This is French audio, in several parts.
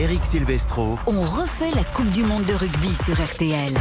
Eric Silvestro. On refait la Coupe du Monde de rugby sur RTL.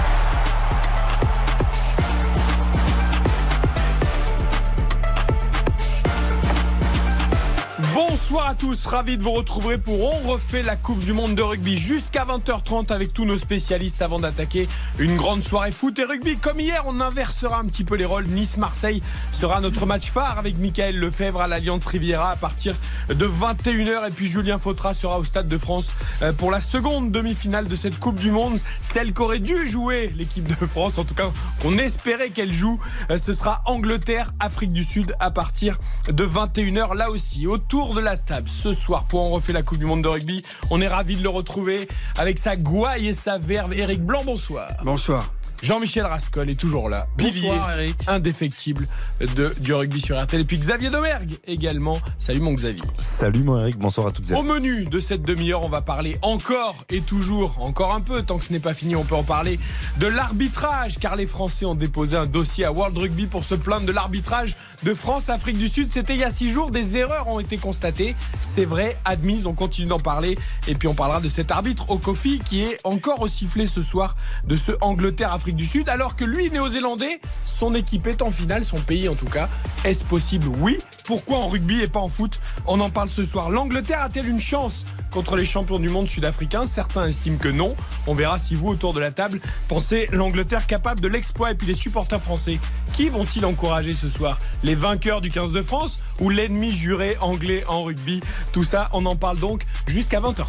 Bonsoir à tous, ravi de vous retrouver pour On refait la Coupe du Monde de rugby jusqu'à 20h30 avec tous nos spécialistes avant d'attaquer une grande soirée foot et rugby. Comme hier, on inversera un petit peu les rôles. Nice-Marseille sera notre match phare avec Michael Lefebvre à l'Alliance Riviera à partir de 21h et puis Julien Fautra sera au Stade de France euh, pour la seconde demi-finale de cette Coupe du Monde, celle qu'aurait dû jouer l'équipe de France, en tout cas qu'on espérait qu'elle joue. Euh, ce sera Angleterre-Afrique du Sud à partir de 21h là aussi. Autour de la table ce soir pour en refait la Coupe du Monde de rugby. On est ravi de le retrouver avec sa gouaille et sa verve. Eric Blanc, bonsoir. Bonsoir. Jean-Michel Rascol est toujours là. Pilier Bonsoir, Eric. indéfectible de, du rugby sur RTL. Et puis Xavier Domergue également. Salut mon Xavier. Salut mon Eric, bonsoir à toutes et à Au menu de cette demi-heure, on va parler encore et toujours, encore un peu, tant que ce n'est pas fini, on peut en parler, de l'arbitrage, car les Français ont déposé un dossier à World Rugby pour se plaindre de l'arbitrage de France-Afrique du Sud. C'était il y a six jours, des erreurs ont été constatées. C'est vrai, admises, on continue d'en parler. Et puis on parlera de cet arbitre Okofi qui est encore au sifflet ce soir de ce Angleterre-Afrique du Sud, alors que lui, néo-zélandais, son équipe est en finale, son pays en tout cas. Est-ce possible Oui. Pourquoi en rugby et pas en foot On en parle ce soir. L'Angleterre a-t-elle une chance contre les champions du monde sud-africains? Certains estiment que non. On verra si vous, autour de la table, pensez l'Angleterre capable de l'exploit. Et puis les supporters français, qui vont-ils encourager ce soir? Les vainqueurs du 15 de France ou l'ennemi juré anglais en rugby? Tout ça, on en parle donc jusqu'à 20h30.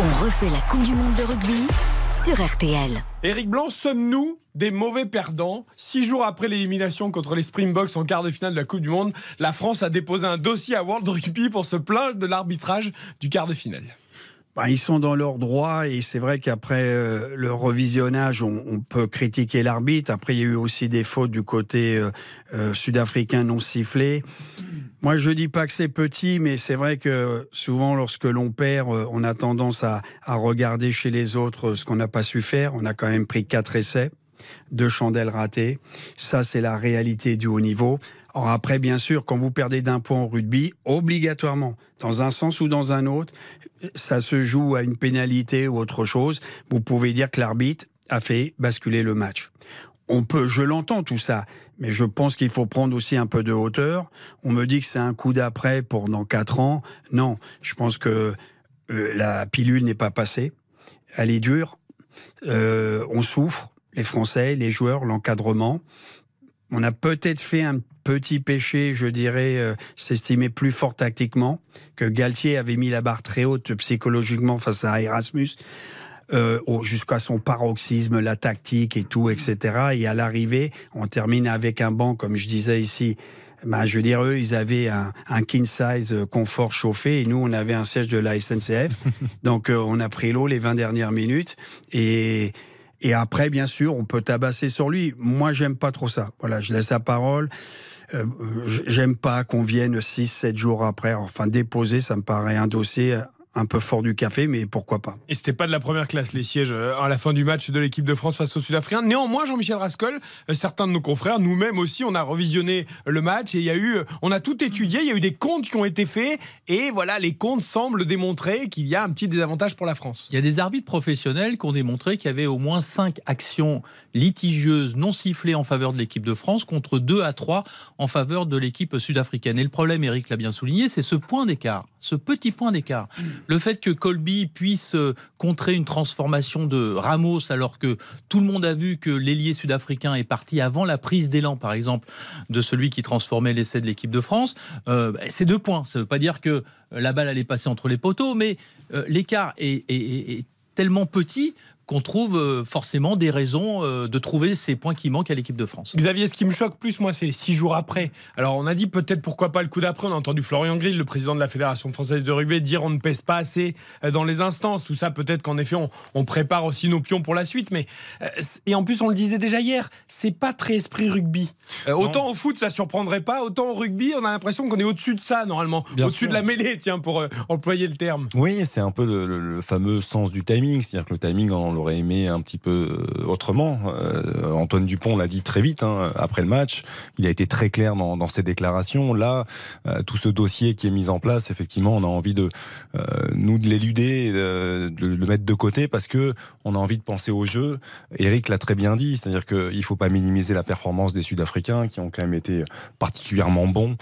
On refait la Coupe du Monde de rugby sur RTL. Éric Blanc, sommes-nous des mauvais perdants? Six jours après l'élimination contre les Springboks en quart de finale de la Coupe du Monde, la France a déposé un dossier à World Rugby pour se plaindre de l'arbitrage du quart de finale. Bah, ils sont dans leur droit et c'est vrai qu'après euh, le revisionnage, on, on peut critiquer l'arbitre. Après, il y a eu aussi des fautes du côté euh, euh, sud-africain non sifflé. Moi, je dis pas que c'est petit, mais c'est vrai que souvent, lorsque l'on perd, euh, on a tendance à, à regarder chez les autres euh, ce qu'on n'a pas su faire. On a quand même pris quatre essais, deux chandelles ratées. Ça, c'est la réalité du haut niveau. Alors après, bien sûr, quand vous perdez d'un point au rugby, obligatoirement, dans un sens ou dans un autre, ça se joue à une pénalité ou autre chose. Vous pouvez dire que l'arbitre a fait basculer le match. On peut, je l'entends tout ça, mais je pense qu'il faut prendre aussi un peu de hauteur. On me dit que c'est un coup d'après pour dans quatre ans. Non, je pense que euh, la pilule n'est pas passée. Elle est dure. Euh, on souffre, les Français, les joueurs, l'encadrement. On a peut-être fait un petit péché, je dirais, euh, s'estimer plus fort tactiquement, que Galtier avait mis la barre très haute psychologiquement face à Erasmus, euh, jusqu'à son paroxysme, la tactique et tout, etc. Et à l'arrivée, on termine avec un banc, comme je disais ici. Ben, je veux dire, eux, ils avaient un, un king size euh, confort chauffé et nous, on avait un siège de la SNCF. Donc, euh, on a pris l'eau les 20 dernières minutes et, et après, bien sûr, on peut tabasser sur lui. Moi, j'aime pas trop ça. Voilà, je laisse la parole. Euh, j'aime pas qu'on vienne 6, 7 jours après. Enfin, déposer, ça me paraît un dossier un peu fort du café, mais pourquoi pas. Et c'était pas de la première classe les sièges euh, à la fin du match de l'équipe de France face aux Sud-Africains. Néanmoins, Jean-Michel Rascol, euh, certains de nos confrères, nous-mêmes aussi, on a revisionné le match et il y a eu, euh, on a tout étudié, il y a eu des comptes qui ont été faits et voilà, les comptes semblent démontrer qu'il y a un petit désavantage pour la France. Il y a des arbitres professionnels qui ont démontré qu'il y avait au moins 5 actions litigieuses non sifflées en faveur de l'équipe de France contre 2 à 3 en faveur de l'équipe sud-africaine. Et le problème, Eric l'a bien souligné, c'est ce point d'écart, ce petit point d'écart. Le fait que Colby puisse euh, contrer une transformation de Ramos alors que tout le monde a vu que l'ailier sud-africain est parti avant la prise d'élan, par exemple, de celui qui transformait l'essai de l'équipe de France, euh, bah, c'est deux points. Ça ne veut pas dire que euh, la balle allait passer entre les poteaux, mais l'écart est tellement petit qu'on trouve euh, forcément des raisons euh, de trouver ces points qui manquent à l'équipe de France. Xavier, ce qui me choque plus, moi, c'est six jours après. Alors, on a dit peut-être pourquoi pas le coup d'après. On a entendu Florian Grill, le président de la Fédération française de rugby, dire on ne pèse pas assez euh, dans les instances. Tout ça, peut-être qu'en effet, on, on prépare aussi nos pions pour la suite. Mais et en plus, on le disait déjà hier, c'est pas très esprit rugby. Euh, autant au foot, ça surprendrait pas. Autant au rugby, on a l'impression qu'on est au-dessus de ça normalement, au-dessus de la mêlée, tiens, pour euh, employer le terme. Oui, c'est un peu le, le- le fameux sens du timing. C'est-à-dire que le timing en l'aurait aimé un petit peu autrement. Antoine Dupont l'a dit très vite hein, après le match. Il a été très clair dans, dans ses déclarations. Là, tout ce dossier qui est mis en place, effectivement, on a envie de nous de l'éluder, de le mettre de côté parce que on a envie de penser au jeu. Eric l'a très bien dit, c'est-à-dire qu'il ne faut pas minimiser la performance des Sud-Africains qui ont quand même été particulièrement bons,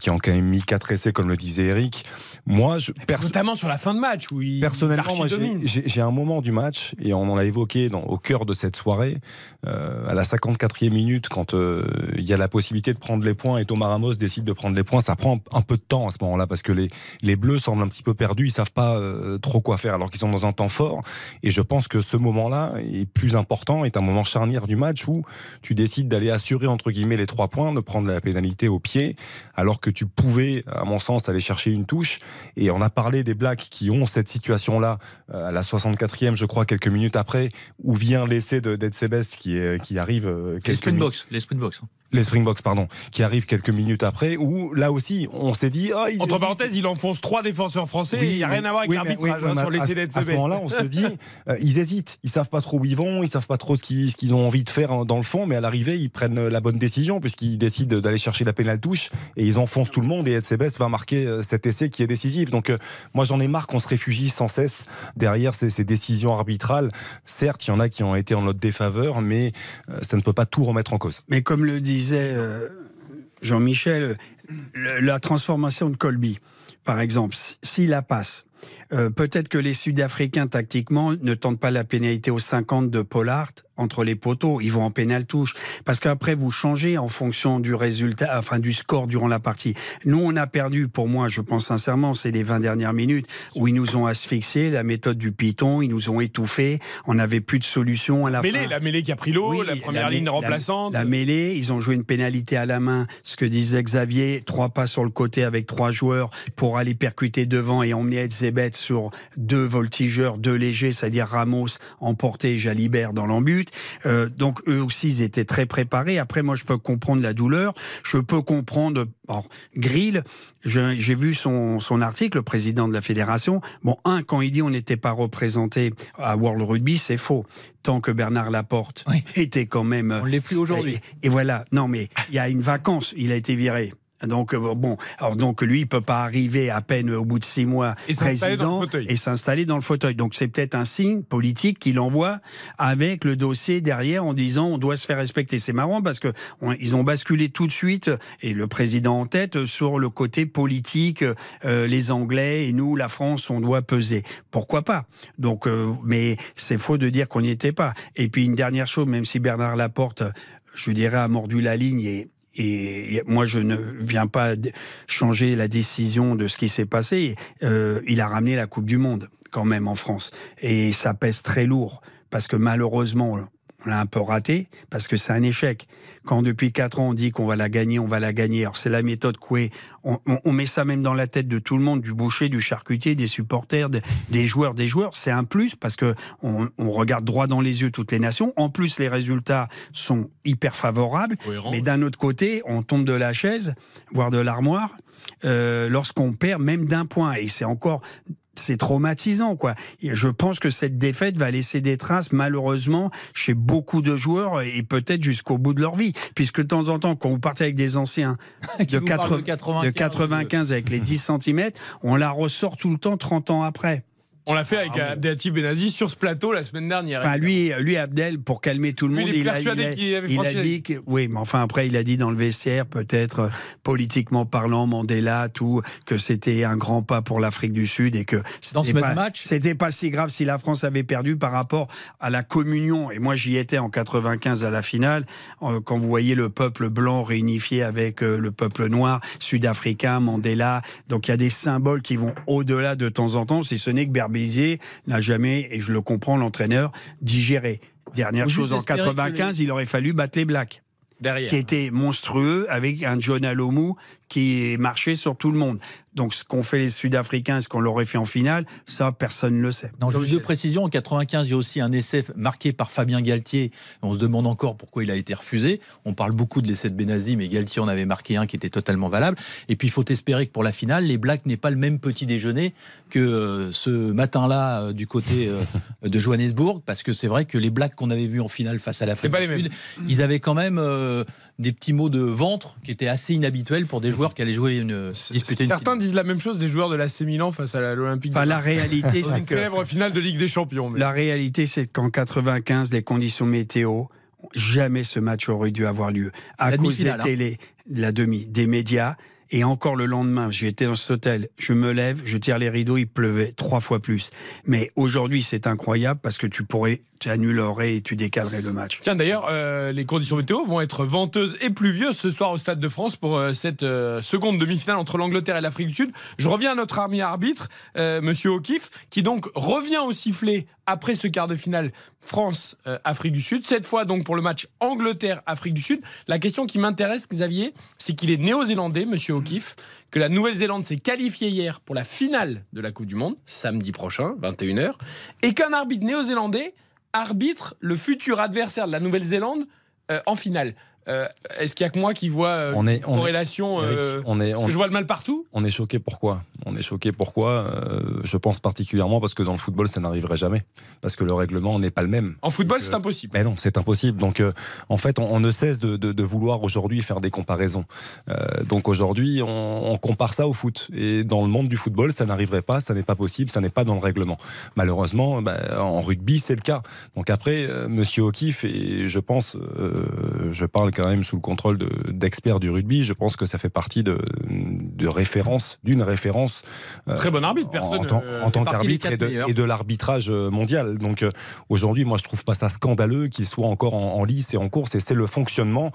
qui ont quand même mis quatre essais, comme le disait Eric. Moi, je, notamment sur la fin de match où il personnellement, moi, j'ai un moment du match et on en a évoqué au cœur de cette soirée, euh, à la 54e minute, quand euh, il y a la possibilité de prendre les points et Thomas Ramos décide de prendre les points, ça prend un peu de temps à ce moment-là parce que les, les Bleus semblent un petit peu perdus, ils savent pas euh, trop quoi faire alors qu'ils sont dans un temps fort. Et je pense que ce moment-là est plus important, est un moment charnière du match où tu décides d'aller assurer entre guillemets les trois points, de prendre la pénalité au pied, alors que tu pouvais, à mon sens, aller chercher une touche. Et on a parlé des Blacks qui ont cette situation-là à la 64e, je crois, quelques minutes après, où vient l'essai de Sebest qui, qui arrive. Euh, les Springboks, les Springboks. Hein les Springboks, pardon, qui arrivent quelques minutes après, où là aussi, on s'est dit. Oh, Entre parenthèses, il enfonce trois défenseurs français. il n'y a rien à voir avec l'arbitrage hein, sur l'essai À ce moment-là, on se dit, euh, ils hésitent. Ils savent pas trop où ils vont, ils savent pas trop ce qu'ils, ce qu'ils ont envie de faire dans le fond, mais à l'arrivée, ils prennent la bonne décision puisqu'ils décident d'aller chercher la pénale touche et ils enfoncent tout le monde. Et Edsebes va marquer euh, cet essai qui est décisif. Donc, euh, moi, j'en ai marre qu'on se réfugie sans cesse derrière ces, ces, décisions arbitrales. Certes, il y en a qui ont été en notre défaveur, mais ça ne peut pas tout remettre en cause. Mais comme le disait Jean-Michel, la transformation de Colby, par exemple, s'il la passe, euh, peut-être que les Sud-Africains, tactiquement, ne tentent pas la pénalité aux 50 de Pollard entre les poteaux. Ils vont en pénal touche. Parce qu'après, vous changez en fonction du résultat, enfin, du score durant la partie. Nous, on a perdu, pour moi, je pense sincèrement, c'est les 20 dernières minutes où ils nous ont asphyxiés, la méthode du piton, ils nous ont étouffés. On n'avait plus de solution à la mêlée, fin. La mêlée qui a pris l'eau, la première ligne remplaçante. La, mêlée, ils ont joué une pénalité à la main. Ce que disait Xavier, trois pas sur le côté avec trois joueurs pour aller percuter devant et emmener Edzebet sur deux voltigeurs, deux légers, c'est-à-dire Ramos emporté Jalibert dans l'embut. Euh, donc eux aussi, ils étaient très préparés. Après, moi, je peux comprendre la douleur. Je peux comprendre... Bon, Grill, j'ai vu son, son article, le président de la fédération. Bon, un, quand il dit on n'était pas représenté à World Rugby, c'est faux tant que Bernard Laporte était quand même. On l'est plus aujourd'hui. Et, et, voilà. Non, mais il y a une vacance. Il a été viré. Donc euh, bon, alors donc lui il peut pas arriver à peine au bout de six mois et président et s'installer dans le fauteuil. Donc c'est peut-être un signe politique qu'il envoie avec le dossier derrière en disant on doit se faire respecter. C'est marrant parce que ils ont basculé tout de suite et le président en tête sur le côté politique. Euh, les Anglais et nous, la France, on doit peser. Pourquoi pas? Donc, euh, mais c'est faux de dire qu'on n'y était pas. Et puis une dernière chose, même si Bernard Laporte, je dirais, a mordu la ligne et et moi, je ne viens pas changer la décision de ce qui s'est passé. Euh, il a ramené la Coupe du Monde quand même en France. Et ça pèse très lourd. Parce que malheureusement, on l'a un peu raté parce que c'est un échec. Quand depuis quatre ans on dit qu'on va la gagner, on va la gagner. Alors c'est la méthode Coué. On, on, met ça même dans la tête de tout le monde, du boucher, du charcutier, des supporters, des joueurs, des joueurs. C'est un plus parce que on, on, regarde droit dans les yeux toutes les nations. En plus, les résultats sont hyper favorables. mais d'un autre côté, on tombe de la chaise, voire de l'armoire, euh, lorsqu'on perd même d'un point. Et c'est encore c'est traumatisant, quoi. je pense que cette défaite va laisser des traces, malheureusement, chez beaucoup de joueurs et peut-être jusqu'au bout de leur vie. Puisque de temps en temps, quand vous partez avec des anciens de, 95, de 95 avec les 10 cm, on la ressort tout le temps 30 ans après. On l'a fait avec ah, Abdelhatif Benazi sur ce plateau la semaine dernière. Enfin, lui, lui, Abdel, pour calmer tout le monde, il, a, il, a, dit que, oui, mais enfin après, il a dit dans le vestiaire, peut-être euh, politiquement parlant, Mandela, tout, que c'était un grand pas pour l'Afrique du Sud et que c'était pas, match, c'était pas si grave si la France avait perdu par rapport à la communion. Et moi, j'y étais en 95 à la finale, euh, quand vous voyez le peuple blanc réunifié avec euh, le peuple noir, sud-africain, Mandela. Donc il y a des symboles qui vont au-delà de temps en temps, si ce n'est que N'a jamais, et je le comprends, l'entraîneur, digéré. Dernière chose, en 95, il aurait fallu battre les Blacks. Derrière. Qui était monstrueux avec un John Alomou qui marchait sur tout le monde. Donc ce qu'ont fait les Sud-Africains, ce qu'on leur aurait fait en finale, ça personne ne le sait. De précision, en 95, il y a aussi un essai marqué par Fabien Galtier. On se demande encore pourquoi il a été refusé. On parle beaucoup de l'essai de Benazi, mais Galtier en avait marqué un qui était totalement valable. Et puis il faut espérer que pour la finale, les Blacks n'aient pas le même petit déjeuner que euh, ce matin-là euh, du côté euh, de Johannesburg, parce que c'est vrai que les Blacks qu'on avait vus en finale face à l'Afrique du Sud, ils avaient quand même des petits mots de ventre qui étaient assez inhabituels pour des joueurs qui allaient jouer une disputer Certains disent la même chose des joueurs de l'AC Milan face à l'Olympique. Enfin, la réalité, c'est que célèbre finale de Ligue des Champions. La réalité, c'est qu'en 95, les conditions météo, jamais ce match aurait dû avoir lieu à cause des hein. télé, la demi, des médias. Et encore le lendemain, j'étais dans cet hôtel, je me lève, je tire les rideaux, il pleuvait trois fois plus. Mais aujourd'hui, c'est incroyable parce que tu pourrais tu annulerais et tu décalerais le match. Tiens, d'ailleurs, euh, les conditions météo vont être venteuses et pluvieuses ce soir au Stade de France pour euh, cette euh, seconde demi-finale entre l'Angleterre et l'Afrique du Sud. Je reviens à notre ami arbitre, Monsieur O'Keefe, qui donc revient au sifflet après ce quart de finale France-Afrique du Sud. Cette fois donc pour le match Angleterre-Afrique du Sud. La question qui m'intéresse, Xavier, c'est qu'il est néo-zélandais, Monsieur Que la Nouvelle-Zélande s'est qualifiée hier pour la finale de la Coupe du Monde, samedi prochain, 21h, et qu'un arbitre néo-zélandais arbitre le futur adversaire de la Nouvelle-Zélande euh, en finale. Euh, est-ce qu'il y a que moi qui vois euh, on est, une corrélation euh, on est, Je vois le mal partout? On est choqué pourquoi? On est choqué pourquoi Je pense particulièrement parce que dans le football, ça n'arriverait jamais. Parce que le règlement n'est pas le même. En football, c'est impossible. Mais non, c'est impossible. Donc, en fait, on, ne cesse de, vouloir aujourd'hui faire des comparaisons. donc aujourd'hui, on, compare ça au foot. Et dans le monde du football, ça n'arriverait pas, ça n'est pas possible, ça n'est pas dans le règlement. Malheureusement, bah, en rugby, c'est le cas. Donc après, Monsieur O'Keefe, et je pense, je parle quand même sous le contrôle d'experts du rugby. Je pense que ça fait partie de, de référence, d'une référence. Euh, Très bon arbitre, personne. En, en tant qu'arbitre et de, de l'arbitrage euh, mondial. Donc euh, aujourd'hui, moi, je trouve pas ça scandaleux qu'il soit encore en, lice et en course. Et c'est le fonctionnement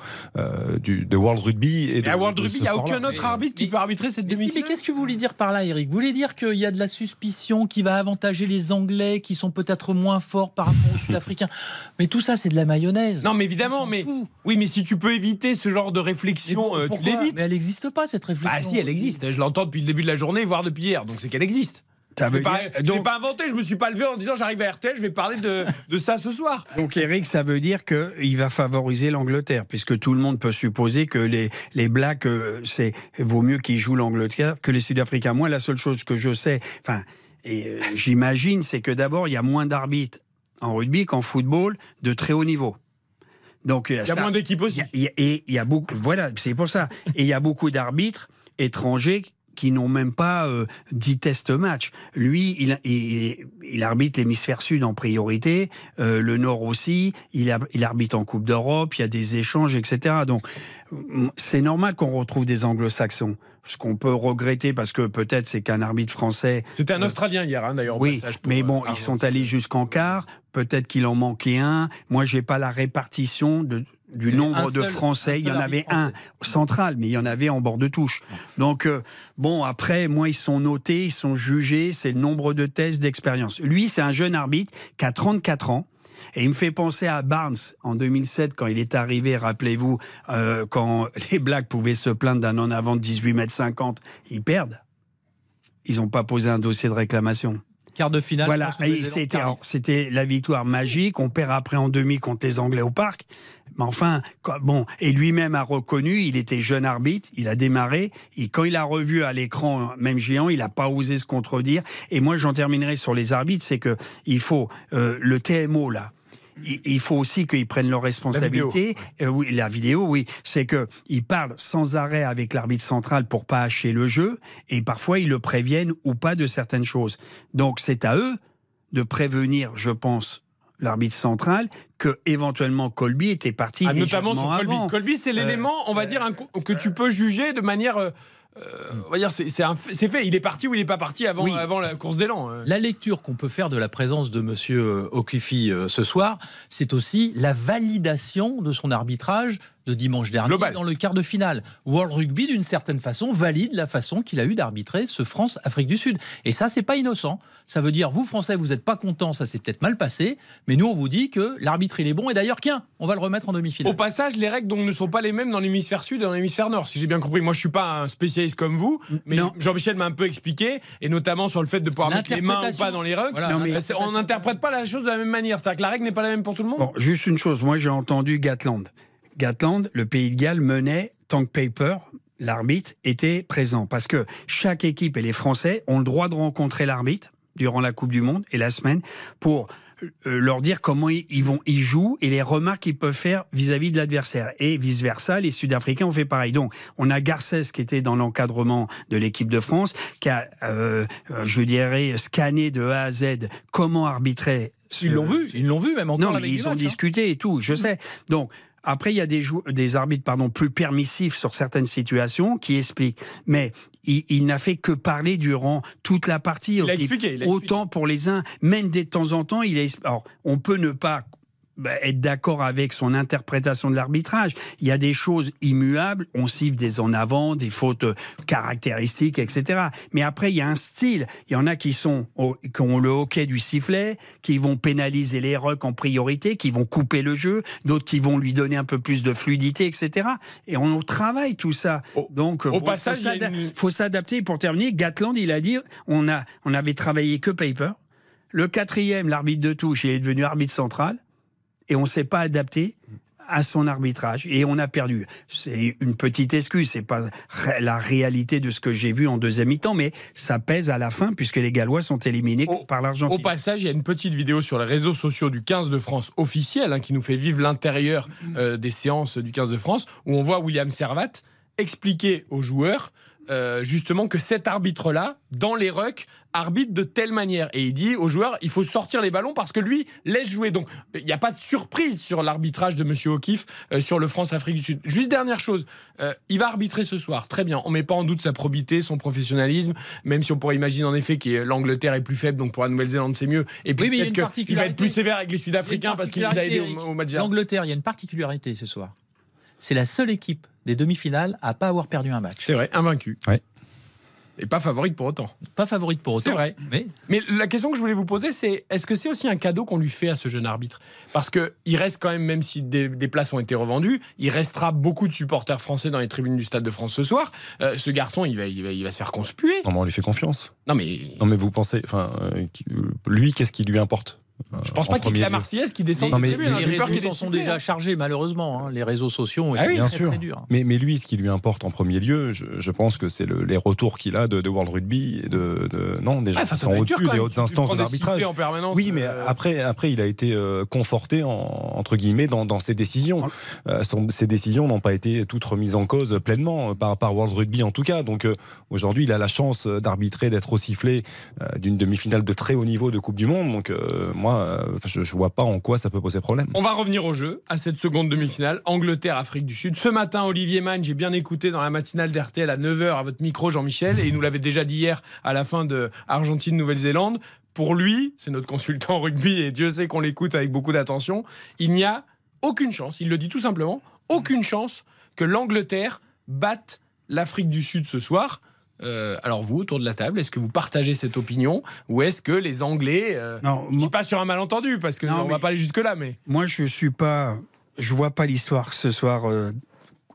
du, de World Rugby. Et de, à World Rugby, il n'y a aucun autre arbitre qui peut arbitrer cette demi-finale. mais qu'est-ce que vous voulez dire par là, Eric? Vous voulez dire qu'il y a de la suspicion qui va avantager les Anglais qui sont peut-être moins forts par rapport aux Sud-Africains Mais tout ça, c'est de la mayonnaise. Non, mais évidemment, mais oui, mais si tu tu peux éviter ce genre de réflexion, euh, tu l'évites. Mais elle n'existe pas, cette réflexion. Ah si, elle existe. Je l'entends depuis le début de la journée, voire depuis hier. Donc c'est qu'elle existe. Je ne pas, pas inventé, je me suis pas levé en disant j'arrive à RTL, je vais parler de, de ça ce soir. Donc Eric, ça veut dire qu'il va favoriser l'Angleterre, puisque tout le monde peut supposer que les, les Blacks, euh, c'est vaut mieux qu'ils jouent l'Angleterre que les Sud-Africains. Moi, la seule chose que je sais, enfin, et euh, j'imagine, c'est que d'abord, il y a moins d'arbitres en rugby qu'en football de très haut niveau. Donc il y a moins d'équipes aussi. Et il y a beaucoup, voilà, c'est pour ça. Et il y a beaucoup d'arbitres étrangers qui n'ont même pas euh, 10 tests match. Lui, il, il, il arbitre l'hémisphère sud en priorité, euh, le nord aussi, il, il arbitre en Coupe d'Europe, il y a des échanges, etc. Donc, c'est normal qu'on retrouve des anglo-saxons. Ce qu'on peut regretter, parce que peut-être c'est qu'un arbitre français... C'était un euh, Australien hier, hein, d'ailleurs. Oui, mais bon, euh, ils sont allés jusqu'en quart, peut-être qu'il en manquait un. Moi, j'ai pas la répartition de du nombre de Français, il y en avait un central, mais il y en avait en bord de touche. Donc, euh, bon, après, moi, ils sont notés, ils sont jugés, c'est le nombre de tests d'expérience. Lui, c'est un jeune arbitre qui a 34 ans. Et il me fait penser à Barnes en 2007 quand il est arrivé, rappelez-vous, euh, quand les Blacks pouvaient se plaindre d'un en avant de 18 mètres 50, ils perdent. Ils n'ont pas posé un dossier de réclamation. Quart de finale. Voilà, c'était, la victoire magique. On perd après en demi contre les Anglais au parc. Mais enfin, bon, et lui-même a reconnu, il était jeune arbitre, il a démarré, et quand il a revu à l'écran, même géant, il n'a pas osé se contredire. Et moi, j'en terminerai sur les arbitres, c'est que il faut euh, le TMO là il faut aussi qu'ils prennent leurs responsabilités. La vidéo, euh, oui, la vidéo, oui, c'est que ils parlent sans arrêt avec l'arbitre central pour pas hacher le jeu, et parfois ils le préviennent ou pas de certaines choses. Donc c'est à eux de prévenir, je pense, l'arbitre central, que éventuellement Colby était parti. Ah, notamment sur Colby. Colby, c'est euh, l'élément, on va euh, dire, que tu peux juger de manière. Euh, on va dire, c'est fait. Il est parti ou il n'est pas parti avant, avant la course d'élan. La lecture qu'on peut faire de la présence de Monsieur Okifi ce soir, c'est aussi la validation de son arbitrage de dimanche dernier dans le quart de finale. World Rugby, d'une certaine façon, valide la façon qu'il a eu d'arbitrer ce France-Afrique du Sud. Et ça, c'est pas innocent. Ça veut dire, vous Français, vous n'êtes pas contents, ça s'est peut-être mal passé, mais nous, on vous dit que l'arbitre, il est bon. Et d'ailleurs, tiens, on va le remettre en demi-finale. Au passage, les règles donc, ne sont pas les mêmes dans l'hémisphère sud et dans l'hémisphère nord, si j'ai bien compris. Moi, je suis pas un spécialiste comme vous, mais Jean-Michel m'a un peu expliqué, et notamment sur le fait de pouvoir mettre les mains ou pas dans les rugs. on n'interprète pas la chose de la même manière. C'est-à-dire que la règle n'est pas la même pour tout le monde. Bon, juste une chose, moi j'ai entendu Gatland. Gatland, le pays de Galles menait Tank Paper, l'arbitre était présent. Parce que chaque équipe et les Français ont le droit de rencontrer l'arbitre durant la Coupe du Monde et la semaine pour euh, leur dire comment ils vont ils jouent et les remarques qu'ils peuvent faire vis-à-vis de l'adversaire. Et vice versa les Sud-Africains ont fait pareil. Donc on a Garcès qui était dans l'encadrement de l'équipe de France qui a euh, euh, je dirais scanné de A à Z comment arbitrer ils l'ont vu ils l'ont vu même encore non mais ils ont hein. discuté et tout je sais. Donc après, il y a des, des arbitres pardon, plus permissifs sur certaines situations qui expliquent. Mais il, n'a fait que parler durant toute la partie. Il a expliqué, Autant pour les uns, même de temps en temps, il est. Alors, on peut ne pas bah, être d'accord avec son interprétation de l'arbitrage. Il y a des choses immuables, on siffle des en avant, des fautes caractéristiques, etc. Mais après, il y a un style. Il y en a qui sont qui ont le hockey du sifflet, qui vont pénaliser les rucks en priorité, qui vont couper le jeu, d'autres qui vont lui donner un peu plus de fluidité, etc. Et on travaille tout ça. Donc, au passage, il faut s'adapter. Pour terminer, Gatland, il a dit, on a, on avait travaillé que paper. Le quatrième, l'arbitre de touche, il est devenu arbitre central et on ne s'est pas adapté à son arbitrage et on a perdu. C'est une petite excuse, c'est pas la réalité de ce que j'ai vu en deuxième mi-temps, mais ça pèse à la fin puisque les Gallois sont éliminés par l'Argentine. Au passage, il y a une petite vidéo sur les réseaux sociaux du 15 de France officiel hein, qui nous fait vivre l'intérieur euh, des séances du 15 de France où on voit William Servat expliquer aux joueurs euh, justement que cet arbitre-là, dans les rucks, arbitre de telle manière. Et il dit aux joueurs, il faut sortir les ballons parce que lui laisse jouer. Donc il n'y a pas de surprise sur l'arbitrage de Monsieur O'Keefe euh, sur le France-Afrique du Sud. Juste dernière chose, euh, il va arbitrer ce soir. Très bien. On ne met pas en doute sa probité, son professionnalisme, même si on pourrait imaginer en effet que l'Angleterre est plus faible, donc pour la Nouvelle-Zélande c'est mieux. Et puis il, il va être plus sévère avec les Sud-Africains parce qu'il les a aidés au, au match. L'Angleterre, il y a une particularité ce soir. C'est la seule équipe des demi-finales à pas avoir perdu un match. C'est vrai, invaincu. Ouais. Et pas favorite pour autant. Pas favorite pour autant. C'est vrai. Mais... mais la question que je voulais vous poser, c'est est-ce que c'est aussi un cadeau qu'on lui fait à ce jeune arbitre? Parce qu'il reste quand même, même si des, places ont été revendues, il restera beaucoup de supporters français dans les tribunes du Stade de France ce soir. Euh, ce garçon, il va, il, va, il va se faire conspuer. Non, mais on lui fait confiance. Non, mais. Non, mais vous pensez. Enfin, euh, lui, qu'est-ce qui lui importe? Je pense pas qu'il y ait la Marseillaise qui descend. Non, mais les, réseaux sociaux sont déjà chargés malheureusement. Hein. Les réseaux sociaux, ah bien sûr. Mais, mais lui, ce qui lui importe en premier lieu, je, pense que c'est le, les retours qu'il a de, World Rugby, et de, non des gens qui sont au-dessus des hautes instances d'arbitrage. Oui, mais euh. après, après, il a été euh, conforté entre guillemets dans, ses décisions. Euh, ses décisions n'ont pas été toutes remises en cause pleinement par, par World Rugby en tout cas. Donc aujourd'hui, il a la chance d'arbitrer, d'être au sifflet d'une demi-finale de très haut niveau de Coupe du Monde. Donc moi euh, je ne vois pas en quoi ça peut poser problème. On va revenir au jeu, à cette seconde demi-finale, Angleterre-Afrique du Sud. Ce matin, Olivier Mann, j'ai bien écouté dans la matinale d'RTL à 9h à votre micro, Jean-Michel, et il nous l'avait déjà dit hier à la fin de Argentine-Nouvelle-Zélande. Pour lui, c'est notre consultant rugby, et Dieu sait qu'on l'écoute avec beaucoup d'attention, il n'y a aucune chance, il le dit tout simplement, aucune chance que l'Angleterre batte l'Afrique du Sud ce soir. Euh, alors vous, autour de la table, est-ce que vous partagez cette opinion ou est-ce que les Anglais, euh, non, je pas sur un malentendu parce que on va pas aller jusque là, mais moi je suis pas, je vois pas l'histoire ce soir euh,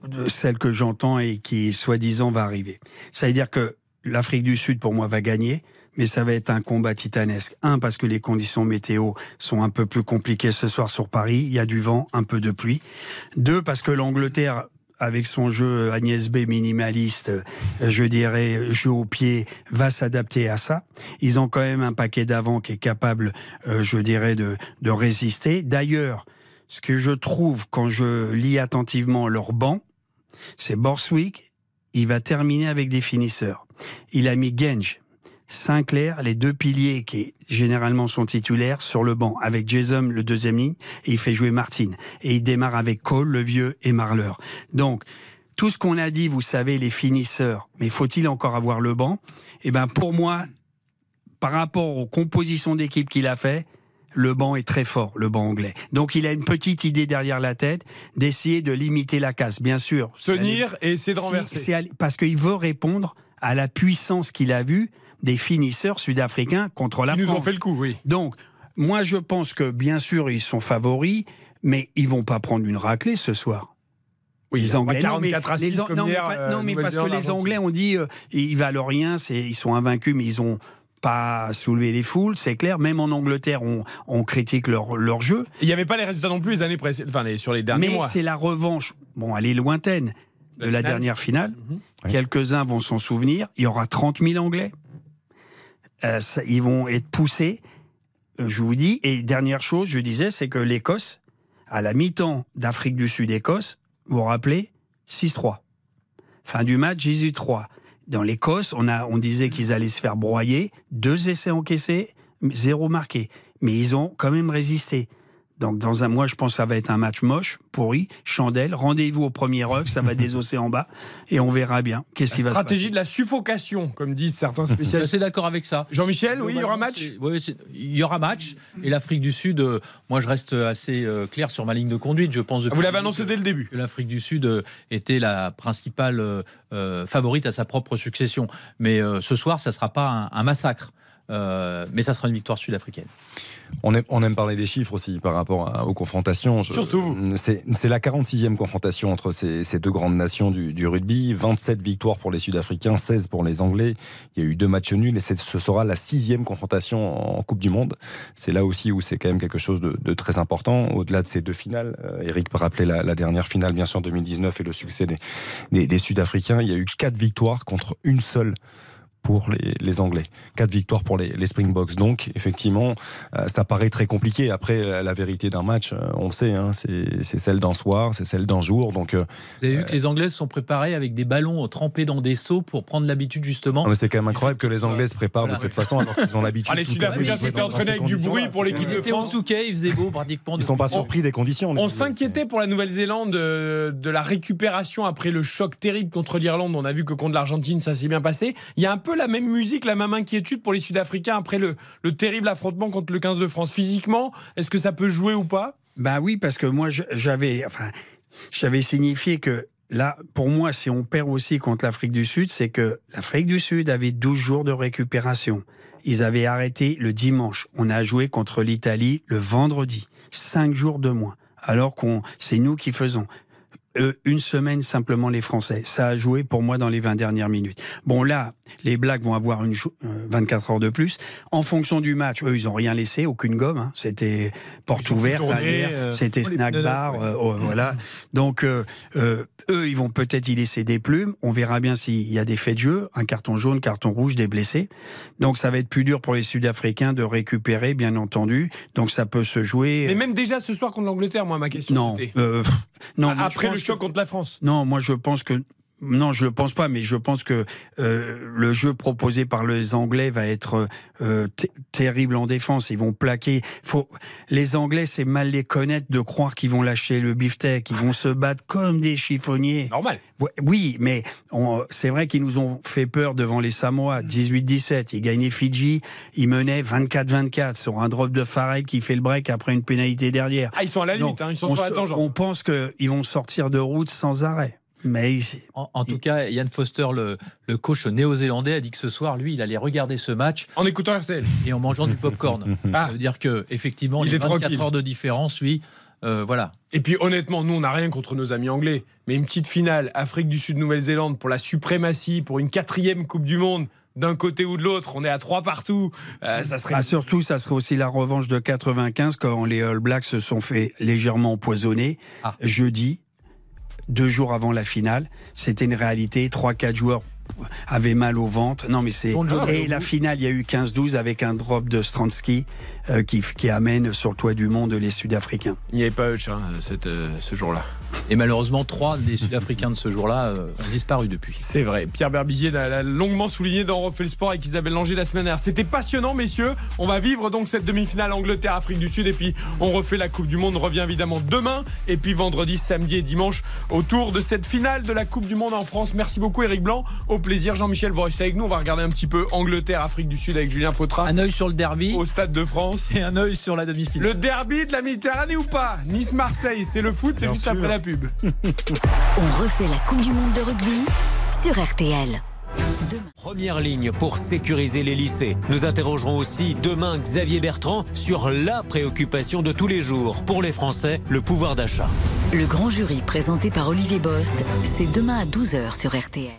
de celle que j'entends et qui soi-disant va arriver. Ça veut dire que l'Afrique du Sud pour moi va gagner. Mais ça va être un combat titanesque. Un, parce que les conditions météo sont un peu plus compliquées ce soir sur Paris. Il y a du vent, un peu de pluie. Deux, parce que l'Angleterre avec son jeu Agnès B minimaliste, euh, je dirais jeu au pied, va s'adapter à ça. Ils ont quand même un paquet d'avant qui est capable, euh, je dirais, de, de résister. D'ailleurs, ce que je trouve quand je lis attentivement leur banc, c'est Borswick, il va terminer avec des finisseurs. Il a mis Genge, Sinclair, les deux piliers qui généralement sont titulaires sur le banc avec Jason le deuxième ligne et il fait jouer Martin et il démarre avec Cole le vieux et Marler. Donc tout ce qu'on a dit, vous savez, les finisseurs, mais faut-il encore avoir le banc? Eh ben pour moi, par rapport aux compositions d'équipe qu'il a fait, le banc est très fort, le banc anglais. Donc il a une petite idée derrière la tête d'essayer de limiter la casse, bien sûr. Tenir et essayer de renverser. Parce qu'il veut répondre à la puissance qu'il a vue des finisseurs sud-africains contre la Ils France. nous ont fait le coup, oui. Donc, moi, je pense que bien sûr, ils sont favoris, mais ils vont pas prendre une raclée ce soir. Oui, les Anglais. Non, mais, 44 à 6 les, non, hier, mais, pas- euh, non, mais parce que les Anglais ont dit euh, ils valent rien, ils sont invaincus, mais ils ont pas soulevé les foules, c'est clair. Même en Angleterre, on, on critique leur, leur jeu. Il n'y avait pas les résultats non plus les années précédentes, enfin les- sur les derniers Mais mois. c'est la revanche, bon, elle est lointaine, de La la finale. dernière finale. Oui. Quelques-uns vont s'en souvenir. Il y aura 30 000 Anglais. Euh, ça- ils vont être poussés, euh, je vous dis. Et dernière chose, je disais, c'est que l'Écosse, à la mi-temps d'Afrique du Sud-Écosse, vous vous rappelez, 6-3. Fin du match, 18-3. Dans l'Écosse, on, a, on disait qu'ils allaient se faire broyer. Deux essais encaissés, zéro marqué. Mais ils ont quand même résisté. Donc, dans un mois, je pense que ça va être un match moche, pourri, chandelle. Rendez-vous au premier rock, ça va désosser en bas. Et on verra bien qu'est-ce qui va se passer. stratégie de la suffocation, comme disent certains Je suis spécialistes. assez d'accord avec ça. Jean-Michel, oui, il y aura match oui, il y aura match. Et l'Afrique du Sud, euh, moi, je reste assez euh, clair sur ma ligne de conduite. Je pense. depuis Vous l'avez annoncé que- dès le début. que l'Afrique du Sud euh, était la principale euh, euh, favorite à sa propre succession. Mais euh, ce soir, ça ne sera pas un, un massacre. Euh, mais ça sera une victoire sud-africaine. On aime, on aime parler des chiffres aussi par rapport à- aux confrontations. Je- Surtout vous. C'est la 46e confrontation entre ces, ces deux grandes nations du, du rugby. 27 victoires pour les Sud-Africains, 16 pour les Anglais. Il y a eu deux matchs nuls et ce sera la sixième confrontation en Coupe du Monde. C'est là aussi où c'est quand même quelque chose de, de très important. Au-delà de ces deux finales, euh, Eric peut rappeler la, la dernière finale, bien sûr, en 2019 et le succès des, des, des Sud-Africains. Il y a eu quatre victoires contre une seule pour les, les Anglais. Quatre victoires pour les, les Springboks. Donc, effectivement, euh, ça paraît très compliqué. Après, la, la vérité d'un match, euh, on le sait, hein, c'est celle d'un soir, c'est celle d'un jour. Donc, euh, Vous avez vu que les Anglais se sont préparés avec des ballons trempés dans des seaux pour prendre l'habitude justement. c'est quand même incroyable que les Anglais se préparent Voilà. de cette façon alors qu'ils ont l'habitude. Ah, les tout à Sud-Africains s'étaient entraînés avec du bruit pour l'équipe de Ils étaient au France. Touquet, il faisait beau pratiquement. Ils sont pas surpris des conditions. On s'inquiétait pour la Nouvelle-Zélande de la récupération après le choc terrible contre l'Irlande. On a vu que contre l'Argentine, ça s'est bien passé. Il y a un peu la même musique, la même inquiétude pour les Sud-Africains après le, le terrible affrontement contre le 15 de France. Physiquement, est-ce que ça peut jouer ou pas? Ben oui, parce que moi, j'avais, enfin, j'avais signifié que là, pour moi, si on perd aussi contre l'Afrique du Sud, c'est que l'Afrique du Sud avait 12 jours de récupération. Ils avaient arrêté le dimanche. On a joué contre l'Italie le vendredi. Cinq jours de moins. Alors qu'on, c'est nous qui faisons. Eux, une semaine simplement les Français. Ça a joué pour moi dans les 20 dernières minutes. Bon là, les Blacks vont avoir une jo- euh, 24 heures de plus. En fonction du match, eux, ils ont rien laissé, aucune gomme. hein. C'était porte ouverte, euh, c'était snack bar, euh, oh, voilà. Donc euh, eux, ils vont peut-être y laisser des plumes. On verra bien s'il y a des faits de jeu, un carton jaune, carton rouge, des blessés. Donc ça va être plus dur pour les Sud-Africains de récupérer, bien entendu. Donc ça peut se jouer. Mais même déjà ce soir contre l'Angleterre, moi, ma question non, c'était. Après le choc que- contre la France. non, moi je pense que non, je le pense pas, mais je pense que euh, le jeu proposé par les Anglais va être euh, terrible en défense. Ils vont plaquer. Faut les Anglais, c'est mal les connaître de croire qu'ils vont lâcher le beefsteak. Ils vont se battre comme des chiffonniers. Normal. Oui, mais on- c'est vrai qu'ils nous ont fait peur devant les Samoa, 18-17. Ils gagnaient Fidji, ils menaient 24-24 sur un drop de Farrell qui fait le break après une pénalité derrière. Ah, ils sont à la limite, Donc, hein, ils sont on sur la tangente. On pense qu'ils vont sortir de route sans arrêt. Mais En, en tout cas, Yann Foster, le, le coach néo-zélandais, a dit que ce soir, lui, il allait regarder ce match En écoutant RTL. et en mangeant du popcorn. Ah. Ça veut dire que effectivement, Il les est 24 tranquille. heures de différence, lui, euh, voilà. Et puis honnêtement, nous on n'a rien contre nos amis anglais, mais une petite finale Afrique du Sud Nouvelle-Zélande pour la suprématie, pour une quatrième Coupe du Monde d'un côté ou de l'autre, on est à trois partout, euh, ça serait. Ah, surtout, ça serait aussi la revanche de 95 quand les All Blacks se sont fait légèrement empoisonner Ah. jeudi, deux jours avant la finale. C'était une réalité. Trois, quatre joueurs avaient mal au ventre. Non, mais c'est. Et la finale, il y a eu 15-12 avec un drop de Stransky euh, qui, qui amène sur le toit du monde les Sud-Africains. Il n'y avait pas Hutch hein, euh, ce jour-là. Et malheureusement, trois des Sud-Africains de ce jour-là euh, ont disparu depuis. C'est vrai. Pierre Berbizier l'a l'a longuement souligné dans Refait le Sport avec Isabelle Langer la semaine dernière. C'était passionnant, messieurs. On va vivre donc cette demi-finale Angleterre-Afrique du Sud et puis on refait la Coupe du Monde. On revient évidemment demain et puis vendredi, samedi et dimanche autour de cette finale de la Coupe du Monde en France. Merci beaucoup, Eric Blanc. Au au plaisir. Jean-Michel, vous restez avec nous. On va regarder un petit peu Angleterre, Afrique du Sud avec Julien Fautra. Un œil sur le derby. Au Stade de France. Et un œil sur la demi-finale. Le derby de la Méditerranée ou pas? Nice-Marseille, c'est le foot, c'est juste après la pub. On refait la Coupe du Monde de rugby sur RTL. Première ligne pour sécuriser les lycées. Nous interrogerons aussi demain Xavier Bertrand sur la préoccupation de tous les jours pour les Français, le pouvoir d'achat. Le grand jury présenté par Olivier Bost, c'est demain à 12h sur RTL.